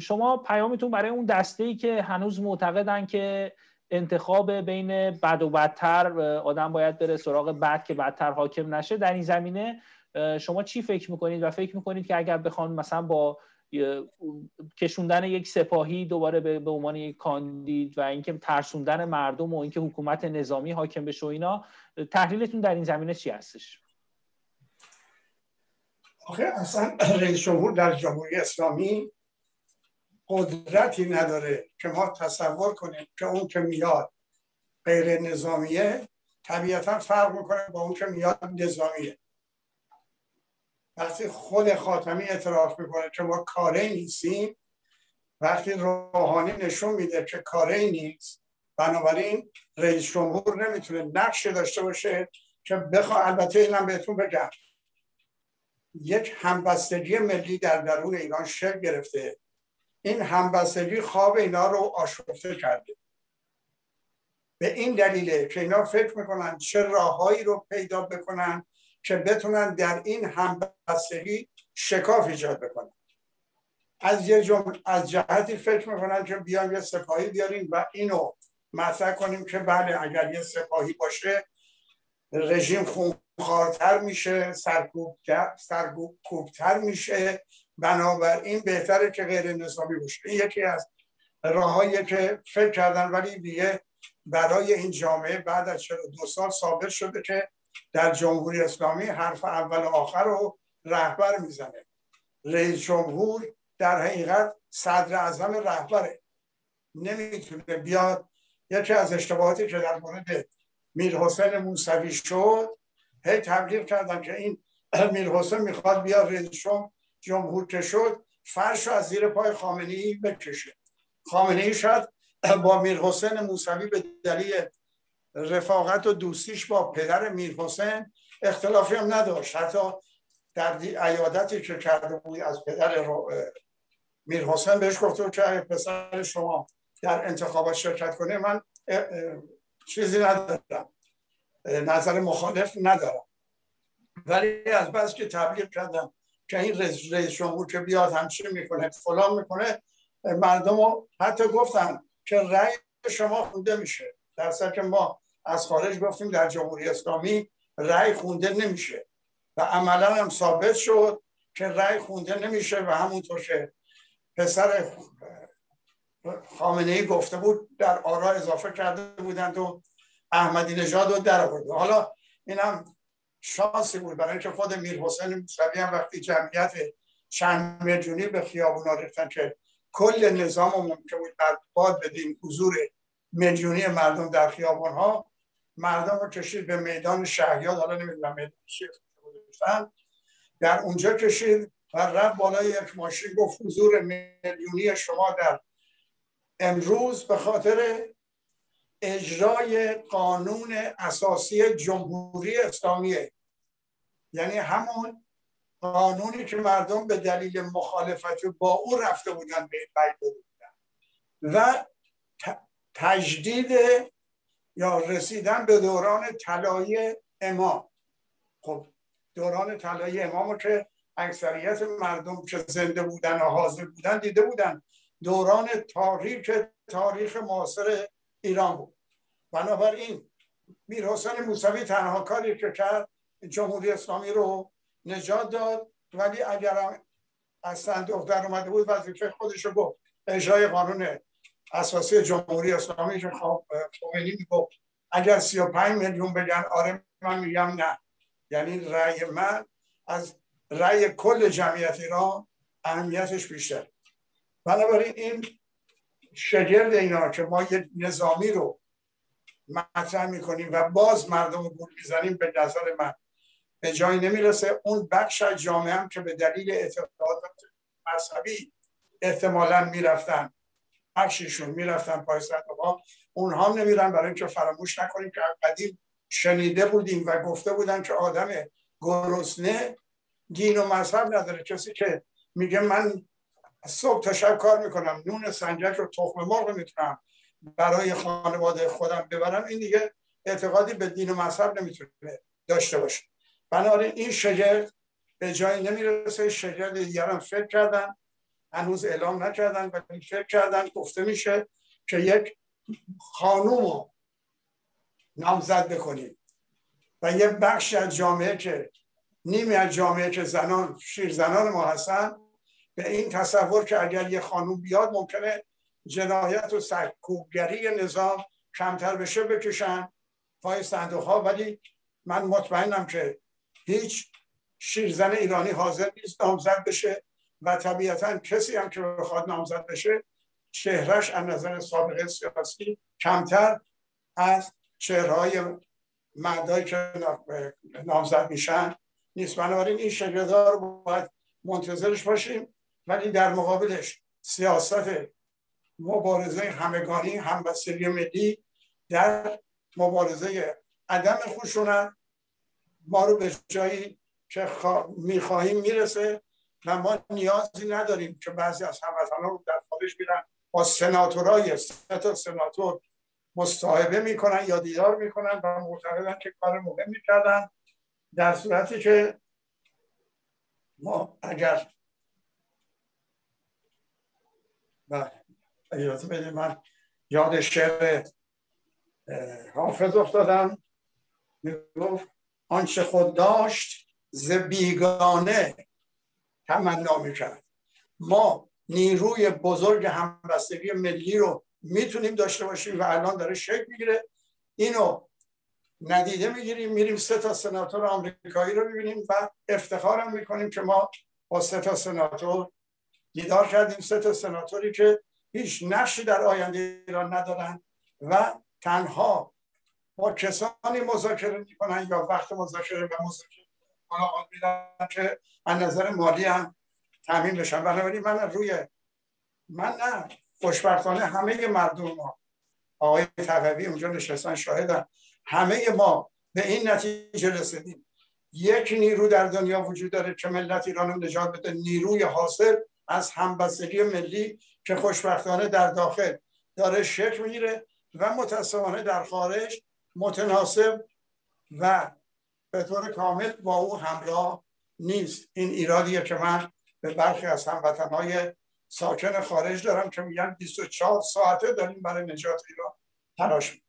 Speaker 1: شما پیامتون برای اون دسته ای که هنوز معتقدن که انتخاب بین بد و بدتر آدم باید بره سراغ بد که بدتر حاکم نشه در این زمینه شما چی فکر می‌کنید و فکر می‌کنید که اگر بخوان مثلا با کشوندن یک سپاهی دوباره به عنوان یک کاندید و اینکه ترسوندن مردم و اینکه حکومت نظامی حاکم بشه و اینا تحلیلتون در این زمینه چی هستش؟
Speaker 3: آخه اصلا رئیس جمهور در جمهوری اسلامی قدرتی نداره که ما تصور کنیم که اون که میاد غیر نظامیه طبیعتا فرق می‌کنه با اون که میاد نظامیه. وقتی خود خاتمی اعتراف می‌کنه که ما کاره نیستیم وقتی روحانی نشون میده که کاره نیست بنابراین رئیس جمهور نمی‌تونه نقش داشته باشه که بخوا البته اینم بهتون بگم یک همبستگی ملی در درون ایران شکل گرفته. این همبستگی خواب اینا رو آشفته کرده. به این دلیله که اینا فکر می‌کنن چه راههایی رو پیدا بکنن که بتونن در این همبستگی شکاف ایجاد بکنن. از یه جمع... از جهتی فکر می‌کنن که بیان یه سپاهی بیاریم و اینو مطرح کنیم که بله اگر یه سپاهی باشه رژیم خونخوارتر میشه سرکوبتر میشه. بنابراین بهتره که غیر نظامی باشه. این یکی از راههایی که فکر کردن ولی دیگه برای این جامعه بعد از دو سال ثابت شده که در جمهوری اسلامی حرف اول و آخر رو رهبر می‌زنه. رئیس جمهور در حقیقت صدر اعظم رهبره. نمی‌تونه بیاد. یکی از اشتباهاتی که در مورد میر حسین موسوی شد هی تبلیغ کردن که این میر حسین می‌خواد بیاد رئیس جمهور که شد فرش از زیر پای خامنه ای بکشه. خامنه ای شاید با میر حسین موسوی به دلیل رفاقت و دوستیش با پدر میر حسین اختلافی هم نداشت. حتی در عیادتی که کرده بود از پدر میر حسین بهش گفته که پسر شما در انتخابات شرکت کنه من چیزی ندارم. نظر مخالف ندارم. ولی از بس که تبلیغ کردم که این رئیس جمهور که بیاد همچین می‌کنه فلان می‌کنه مردم حتی گفتن که رأی شما خونده میشه. در که ما از خارج گفتیم در جمهوری اسلامی رأی خونده نمیشه. و عملا هم ثابت شد که رأی خونده نمیشه و همونطور که پسر خامنه ای گفته بود در آرا اضافه کرده بودند و احمدی نژاد رو در آورده حالا اینم شانسی بود برای اینکه خود میر حسین موسوی هم وقتی جمعیت چند میلیونی به خیابون ریختن که کل نظام ممکن بود باد بدیم حضور میلیونی مردم در خیابان ها مردم رو کشید به میدان شهریاد حالا نمی‌دونم میدان در اونجا کشید و رفت بالای یک ماشین گفت حضور میلیونی شما در امروز به خاطر اجرای قانون اساسی جمهوری اسلامیه یعنی همون قانونی که مردم به دلیل مخالفت با او رفته بودن به این بودن و تجدید یا رسیدن به دوران طلایی امام. خب دوران طلایی امام که اکثریت مردم که زنده بودن و حاضر بودن دیده بودن. دوران تاریخ تاریخ معاصر ایران بود. بنابراین میر حسین موسوی تنها کاری که کرد جمهوری اسلامی رو نجات داد. ولی اگر از صندوق در اومده بود وظیفه خودش رو گفت. اجرای قانون اساسی جمهوری اسلامی که خمینی می‌گفت. اگر 35 میلیون بگن آره من میگم نه. یعنی رأی من از رأی کل جمعیت ایران اهمیتش بیشتر بنابراین این شگرد اینا که ما یک نظامی رو مطرح می‌کنیم و باز مردم رو گول می‌زنیم به نظر من به جایی نمی‌رسه. اون بخش از جامعه هم که به دلیل اعتقادات مذهبی احتمالا می‌رفتن بخششون می‌رفتن پای ها اونها هم نمیرن برای اینکه فراموش نکنیم که قدیم شنیده بودیم و گفته بودن که آدم گرسنه دین و مذهب نداره. کسی که میگه من صبح تا شب کار می‌کنم. نون سنجک رو تخم مرغ می‌تونم برای خانواده خودم ببرم. این دیگه اعتقادی به دین و مذهب نمی‌تونه داشته باشه. بنابراین این شجر به جایی نمی‌رسه. شجر دیگران فکر کردن. هنوز اعلام نکردن ولی فکر کردن. گفته میشه که یک خانوم رو نامزد بکنیم. و یه بخش از جامعه که نیمی از جامعه که زنان شیر زنان ما هستن به این تصور که اگر یه خانوم بیاد ممکنه جنایت و سرکوبگری نظام کمتر بشه بکشن. پای صندوق ها ولی من مطمئنم که هیچ شیرزن ایرانی حاضر نیست نامزد بشه و طبیعتا کسی هم که بخواد نامزد بشه چهرش از نظر سابقه سیاسی کمتر از چهرهای مردایی که نامزد میشن. نیست. بنابراین این شگردار رو باید منتظرش باشیم. ولی در مقابلش سیاست مبارزه همگانی همبستگی ملی در مبارزه عدم خشونت ما رو به جایی که می‌خواهیم می‌رسه و ما نیازی نداریم که بعضی از هموطنان رو در خارج میرن با سناتورای سه تا سناتور مصاحبه می‌کنن یا دیدار می‌کنن و معتقدن که کار مهم می‌کردن در صورتی که ما اگر بله اجازه بده من یاد شعر حافظ افتادم. می‌گفت آنچه خود داشت ز بیگانه تمنا می‌کرد. ما نیروی بزرگ همبستگی ملی رو می‌تونیم داشته باشیم و الان داره شکل می‌گیره. اینو ندیده می‌گیریم. میریم سه تا سناتور آمریکایی رو می‌بینیم و افتخارم می‌کنیم که ما با سه تا سناتور دیدار کردیم سه تا سناتوری که هیچ نقشی در آینده ایران ندارن و تنها با کسانی مذاکره می‌کنن یا وقت مذاکره و مذاکره ملاقات میدن که از نظر مالی هم تامین بشن. بنابراین من روی من نه خوشبختانه همه مردم ما آقای تقوی اونجا نشستن شاهدن. همه ما به این نتیجه رسیدیم. یک نیرو در دنیا وجود داره که ملت ایران رو نجات بده. نیروی حاصل از همبستگی ملی که خوشبختانه در داخل داره شکل می‌گیره و متاسفانه در خارج متناسب و به طور کامل با او همراه نیست. این ایرادیه که من به برخی از هموطنهای ساکن خارج دارم که میگن 24 ساعته داریم برای نجات ایران تلاش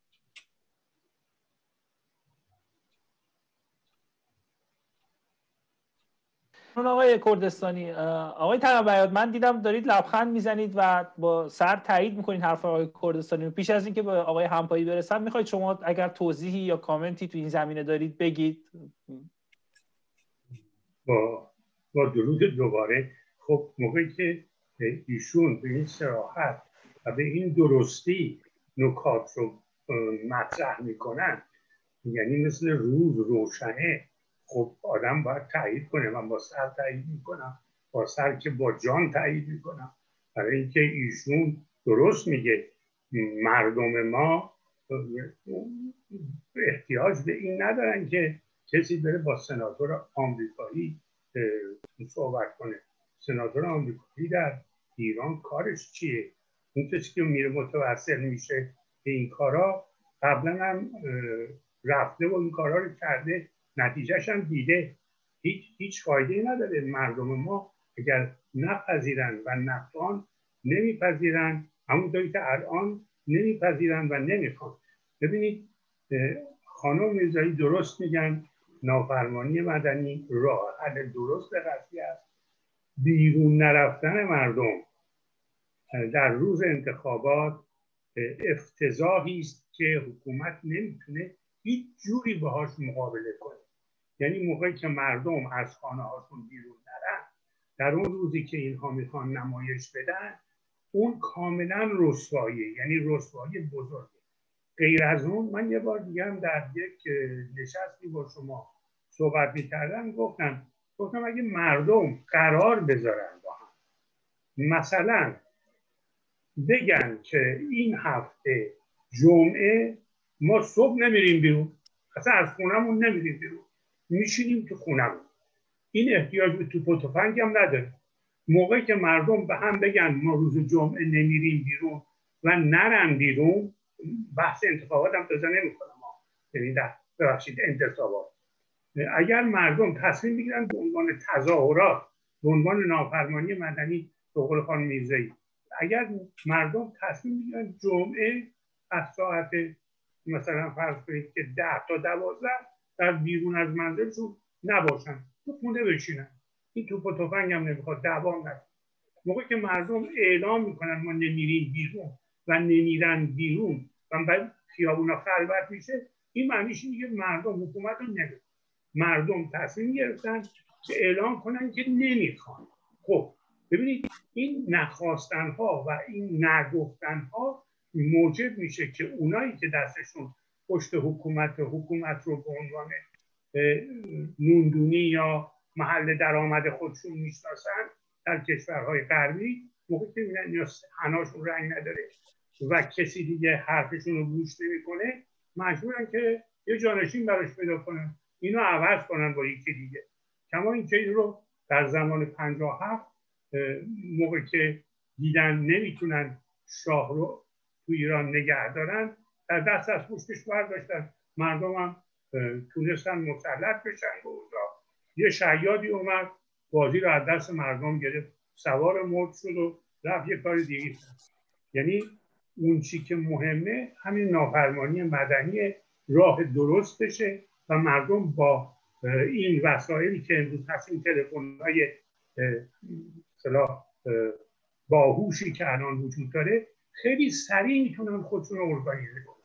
Speaker 1: آقای کردستانی آقای تقبیات من دیدم دارید لبخند می‌زنید و با سر تایید می‌کنید حرف آقای کردستانی. پیش از اینکه به آقای همپایی برسم می‌خواید شما اگر توضیحی یا کامنتی تو این زمینه دارید بگید؟
Speaker 5: با با درود دوباره. خب موقعی که ایشون به این سراحت و به این درستی نکات رو مطرح می‌کنن یعنی مثل روز روشنه خب آدم باید تایید کنه. من با سر تایید می‌کنم. با سر که با جان تایید می‌کنم. برای اینکه ایشون درست میگه. مردم ما احتیاج به این ندارن که کسی بره با سناتور آمریکایی صحبت کنه. سناتور آمریکایی در ایران کارش چیه؟ اون کسی که میره متوسل میشه به این کارا قبلا هم رفته و این کارا رو کرده. نتیجهش هم دیده. هیچ هیچ فایده نداره. مردم ما اگر نپذیرن و نخوان نمیپذیرن همونطوری که الان نمیپذیرن و نمی‌خوان. ببینید خانم میرزایی درست میگن نافرمانی مدنی راه حل درست قضیه است. بیرون نرفتن مردم در روز انتخابات افتضاحی است که حکومت نمی‌تونه هیچ جوری باهاش مقابله کنه. یعنی موقعی که مردم از خانه هاشون بیرون نرن در اون روزی که اینها می‌خوان نمایش بدن اون کاملا رسوایی یعنی رسوایی بزرگه. غیر از اون من یه بار دیگه هم در یک نشستی با شما صحبت می‌کردم گفتم گفتم اگه مردم قرار بذارن با هم مثلا بگن که این هفته جمعه ما صبح نمیریم بیرون اصلا از خونمون نمیریم بیرون. میشینیم تو خونمون این احتیاج به توپ و تفنگ هم نداره موقعی که مردم به هم بگن ما روز جمعه نمیریم بیرون و نرن بیرون بحث انتخابات هم تازه نمی‌کنم یعنی ببخشید انتصابات اگر مردم تصمیم بگیرن به عنوان تظاهرات به عنوان نافرمانی مدنی به قول خانم میرزایی اگر مردم تصمیم بگیرن جمعه از ساعت مثلا فرض کنید که ده تا دوازده در بیرون از منزلشون نباشن. تو خونه بشینن. این توپ و تفنگ هم نمی‌خواد. دوام نکنه موقعی که مردم اعلام می‌کنن ما نمیریم بیرون و نمیرن بیرون و بعد خیابونا خلوت میشه این معنیش اینه که مردم حکومت رو مردم تصمیم گرفتن که اعلام کنن که نمی‌خوان. خب ببینید این نخواستن ها و این نگفتن ها موجب میشه که اونایی که دستشون پشت حکومت حکومت رو به عنوان نوندونی یا محل درآمد خودشون می‌شناسن در کشورهای غربی موقع که یا هناشون رنگ نداره و کسی دیگه حرفشون رو گوش نمی‌کنه مجبورن که یه جانشین براش پیدا کنن. اینو عوض کنن با یکی دیگه. کما اینکه این رو در زمان 57 موقع که دیدن نمی‌تونن شاه رو تو ایران نگه دارن در دست از پوستش برداشتن مردم هم تونستن مسلط بشن به یه شیادی اومد بازی رو از دست مردم گرفت. سوار مرد شد و رفت یه کار دیگه. یعنی اون چی که مهمه همین نافرمانی مدنی راه درست بشه و مردم با این وسایلی که امروز هست این تلفن های باهوشی که الان وجود داره خیلی سریع می‌تونن خودشون رو ارگانیزه کنن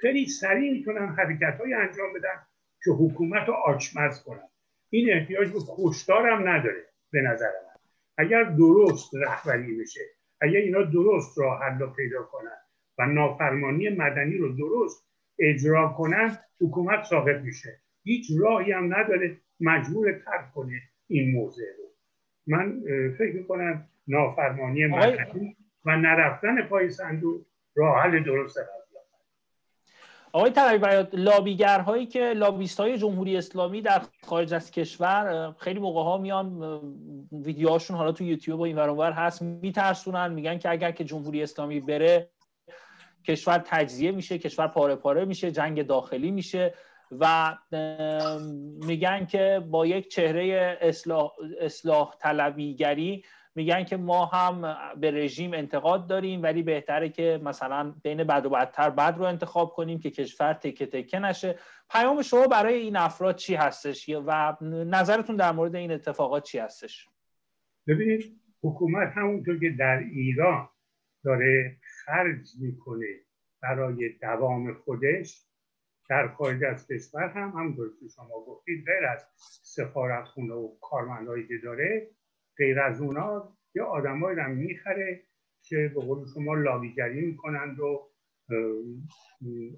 Speaker 5: خیلی سریع می‌تونن حرکت های انجام بدن که حکومت رو آچمز کنن این احتیاج به کشتار هم نداره به نظر من. اگر درست رهبری بشه اگر اینا درست راه حل پیدا کنن و نافرمانی مدنی رو درست اجرا کنن حکومت ساقط میشه. هیچ راهی هم نداره مجبور ترک کنه این موضع رو. من فکر می‌کنم نافرمانی مدنی و نرفتن پای صندوق راه حل درست
Speaker 1: آقای طلبی لابیگرهایی که لابیست های جمهوری اسلامی در خارج از کشور خیلی موقع ها میان ویدیوهاشون حالا تو یوتیوب و این ور هست میترسونن میگن که اگر که جمهوری اسلامی بره کشور تجزیه میشه کشور پاره پاره میشه جنگ داخلی میشه و میگن که با یک چهره اصلاح, اصلاح طلبیگری میگن که ما هم به رژیم انتقاد داریم ولی بهتره که مثلا بین بد و بدتر بد رو انتخاب کنیم که کشور تکه تکه نشه. پیام شما برای این افراد چی هستش؟ و نظرتون در مورد این اتفاقات چی هستش؟
Speaker 5: ببینید حکومت همونطور که در ایران داره خرج می‌کنه برای دوام خودش در خارج از کشور هم همونطور که شما گفتید غیر از سفارت خونه و کارمندهایی که داره غیر از اونا یه آدمایی رو می‌خره که به قول شما لابیگری می‌کنند و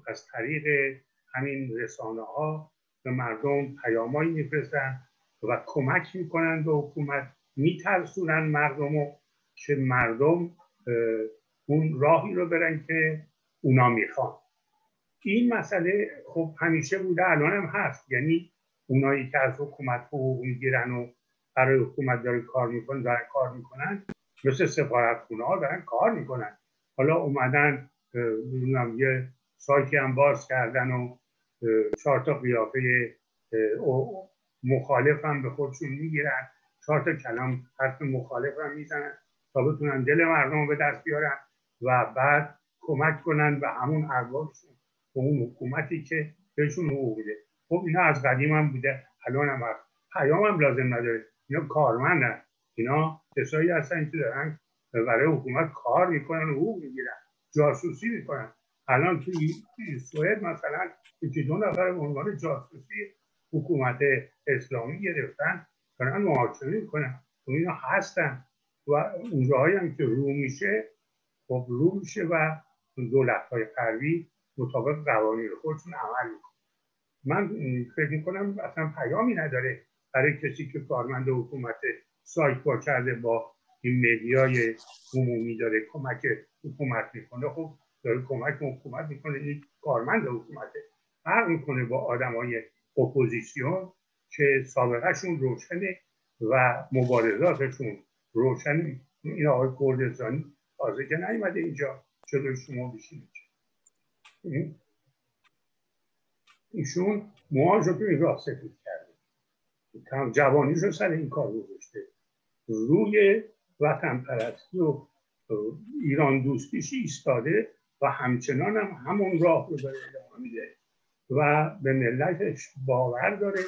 Speaker 5: از طریق همین رسانه ها به مردم پیامایی میفرستن و کمک می‌کنند به حکومت. میترسونن مردم رو که مردم اون راهی رو برن که اونا می‌خوان. این مسئله خب همیشه بوده الان هم هست. یعنی اونایی که از حکومت حقوق می‌گیرن و برای حکومت داره کار می‌کنن دارن کار می‌کنن. مثل سفارت خونه ها دارن کار می‌کنن. حالا اومدن یه سایتی هم باز کردن و چهار تا قیافه مخالف هم به خودشون می‌گیرن. چهار تا کلام حرف مخالف هم می‌زنن تا بتونن دل مردم رو به دست بیارن و بعد کمک کنن به همون اربابشون به اون حکومتی که بهشون حقوق میده. خب اینا از قدیم هم بوده الان هم هست. پیام هم لازم نداره. اینا کارمندن اینا کسایی هستن که دارن برای حکومت کار می‌کنن و حقوق می‌گیرن جاسوسی می‌کنن. الان توی سوئد مثلا یکی دو نفر به عنوان جاسوسی حکومت اسلامی گرفتن دارن محاکمه می‌کنن. و اینا هستن و اونجاهایی هم که رو میشه خب رو میشه و دولت های غربی مطابق قوانین خودشون عمل می‌کنن. من فکر می‌کنم اصلا پیامی نداره برای کسی که کارمند حکومت سایت وا کرده با این media ی عمومی داره کمک حکومت می‌کنه خب داره کمک حکومت می‌کنه. این کارمند حکومته فرق می‌کنه با آدم های اپوزیسیون که سابقهشون روشنه و مبارزاتشون روشنه این آقای کردستانی تازه که نیومده اینجا جلوی شما بشینید ایشون موهاش رو این راه کرده جوانیش رو سر این کار گذاشته. روی وطن پرستی و ایران دوستیش ایستاده و همچنان هم همون راه رو داره میده و به ملتش باور داره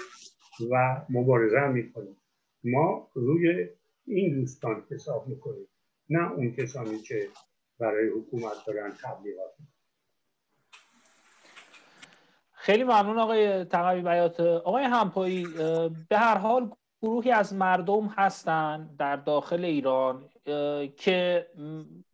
Speaker 5: و مبارزه می‌کنه. ما روی این دوستان حساب می‌کنیم نه اون کسانی که برای حکومت دارن تبلیغات
Speaker 1: خیلی ممنون آقای تقوی بیات. آقای همپایی به هر حال گروهی از مردم هستند در داخل ایران که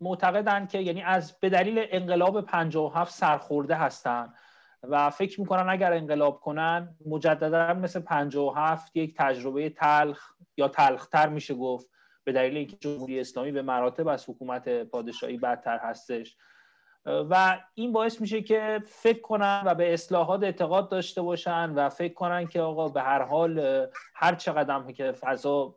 Speaker 1: معتقدند که یعنی از به دلیل انقلاب 57 سرخورده هستند و فکر می‌کنن اگر انقلاب کنن مجددا مثل 57 یک تجربه تلخ یا تلختر میشه گفت به دلیل اینکه جمهوری اسلامی به مراتب از حکومت پادشاهی بدتر هستش. و این باعث میشه که فکر کنن و به اصلاحات اعتقاد داشته باشن و فکر کنن که آقا به هر حال هر چقدر که فضا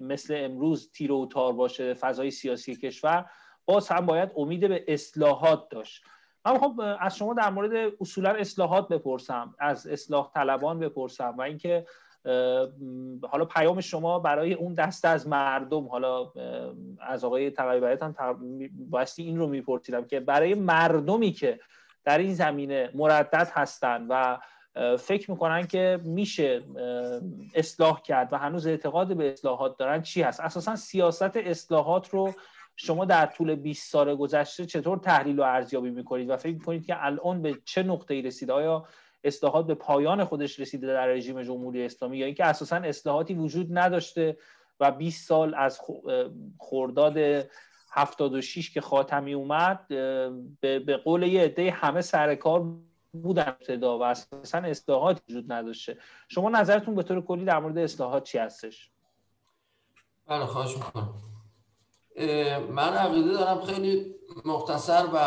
Speaker 1: مثل امروز تیر و تار باشه فضای سیاسی کشور باز هم باید امید به اصلاحات داشت. من خب از شما در مورد اصولا اصلاحات بپرسم از اصلاح طلبان بپرسم و اینکه حالا پیام شما برای اون دست از مردم حالا از آقای تقیبایت هم بایستی این رو میپرسیدم که برای مردمی که در این زمینه مردد هستند و فکر می‌کنن که میشه اصلاح کرد و هنوز اعتقاد به اصلاحات دارن چی هست؟ اساسا سیاست اصلاحات رو شما در طول 20 سال گذشته چطور تحلیل و ارزیابی می‌کنید؟ و فکر می‌کنید که الان به چه نقطه ای رسیده؟ آیا اصلاحات به پایان خودش رسیده در رژیم جمهوری اسلامی یا اینکه اساسا اصلاحاتی وجود نداشته و 20 سال از خورداد 76 که خاتمی اومد به قول یه عده همه سر کار بودن ابتدا و اساسا اصلاحات وجود نداشته. شما نظرتون به طور کلی در مورد اصلاحات چی هستش؟
Speaker 4: بله خواهش می‌کنم. من عقیده دارم خیلی مختصر و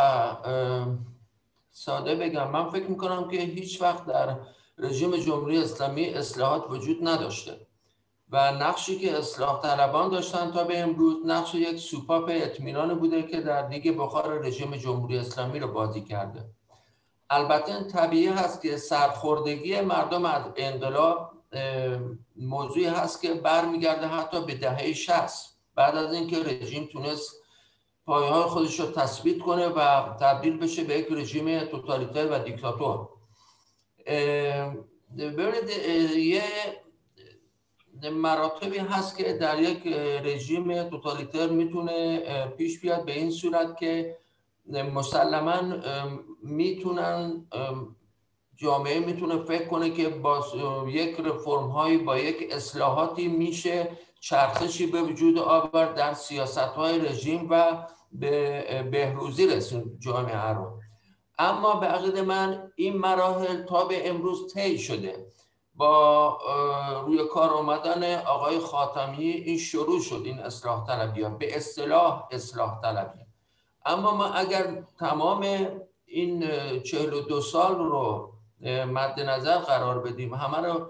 Speaker 4: ساده بگم. من فکر می‌کنم که هیچ وقت در رژیم جمهوری اسلامی اصلاحات وجود نداشته و نقشی که اصلاح طلبان داشتن تا به امروز نقش یک سوپاپ اطمینان بوده که در دیگه بخار رژیم جمهوری اسلامی رو بازی کرده. البته طبیعی هست که سرخوردگی مردم از انقلاب موضوعی هست که برمیگرده حتی به دهه 60 بعد از اینکه رژیم تونست پایه های خودش رو تثبیت کنه و تبدیل بشه به یک رژیم توتالیتر و دیکتاتور. ببینید یه مراتبی هست که در یک رژیم توتالیتر می‌تونه پیش بیاد به این صورت که مسلما می‌تونن جامعه می‌تونه فکر کنه که با یک رفرم هایی با یک اصلاحاتی میشه چرخشی به وجود آورد در سیاست های رژیم و به بهروزی رسون جامعه رو اما به عقید من این مراحل تا به امروز طی شده. با روی کار آمدن آقای خاتمی این شروع شد این اصلاح طلبی ها به اصطلاح اصلاح طلبی اما ما اگر تمام این چهل و دو سال رو مد نظر قرار بدیم همه رو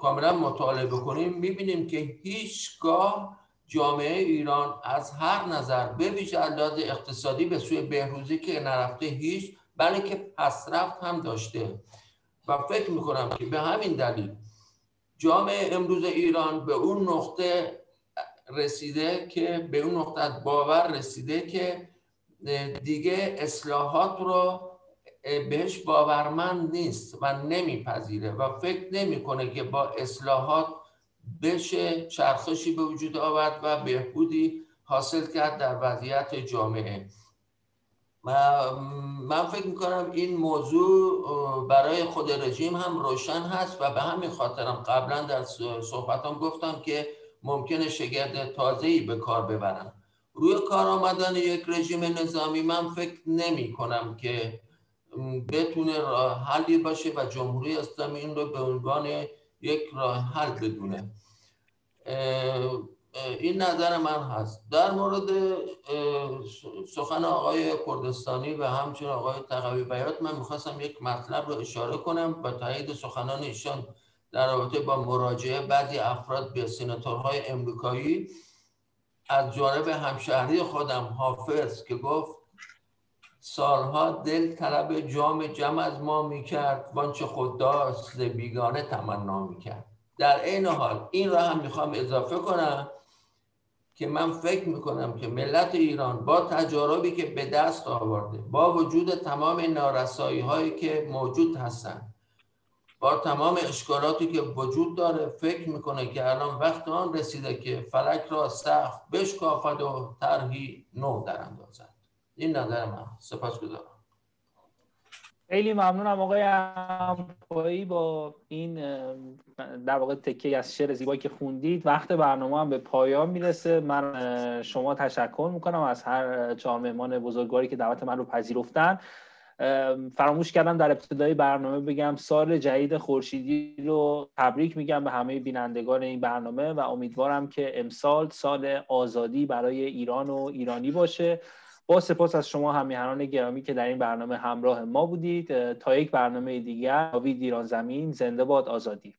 Speaker 4: کاملا مطالعه بکنیم می‌بینیم که هیچگاه جامعه ایران از هر نظر به ویژه اقتصادی به سوی بهروزی که نرفته هیچ بلکه پسرفت هم داشته. و فکر می‌کنم که به همین دلیل جامعه امروز ایران به اون نقطه رسیده که به اون نقطه باور رسیده که دیگه اصلاحات رو بهش باورمند نیست و نمیپذیره و فکر نمی‌کنه که با اصلاحات بشه چرخشی به وجود آورد و بهبودی حاصل کرد در وضعیت جامعه. من فکر می‌کنم این موضوع برای خود رژیم هم روشن هست و به همین خاطرم قبلا در صحبتام گفتم که ممکنه شگرد تازه‌ای به کار ببرم. روی کار آمدن یک رژیم نظامی من فکر نمی کنم که بتونه حلی باشه و جمهوری اسلامی این رو به عنوان یک راه حل بدونه. این نظر من هست. در مورد سخن آقای کردستانی و همچنین آقای تقوی بیات من می‌خواستم یک مطلب رو اشاره کنم با تایید سخنان ایشان در رابطه با مراجعه بعضی افراد به سیناتورهای امریکایی. از جانب همشهری خودم حافظ که گفت سالها دل طلب جام جمع از ما می‌کرد وانچه خود داشت بیگانه تمنا می‌کرد. در این حال این را هم می‌خوام اضافه کنم که من فکر می‌کنم که ملت ایران با تجاربی که به دست آورده با وجود تمام نارسایی هایی که موجود هستند با تمام اشکالاتی که وجود داره فکر می‌کنه که الان وقت آن رسیده که فلک را سخت بشکافد و طرحی نو در اندازد. این نظر من. سپاس گذارم
Speaker 1: خیلی ممنونم آقای امپایی با این در واقع تکه از شعر زیبایی که خوندید. وقت برنامه هم به پایان می‌رسه. من شما تشکر می‌کنم از هر چهار مهمان بزرگواری که دعوت من رو پذیرفتن. فراموش کردم در ابتدای برنامه بگم سال جدید خورشیدی رو تبریک میگم به همه بینندگان این برنامه و امیدوارم که امسال سال آزادی برای ایران و ایرانی باشه. با سپاس از شما همیهنان گرامی که در این برنامه همراه ما بودید. تا یک برنامه دیگر ناوید ایران زمین زنده باد آزادی.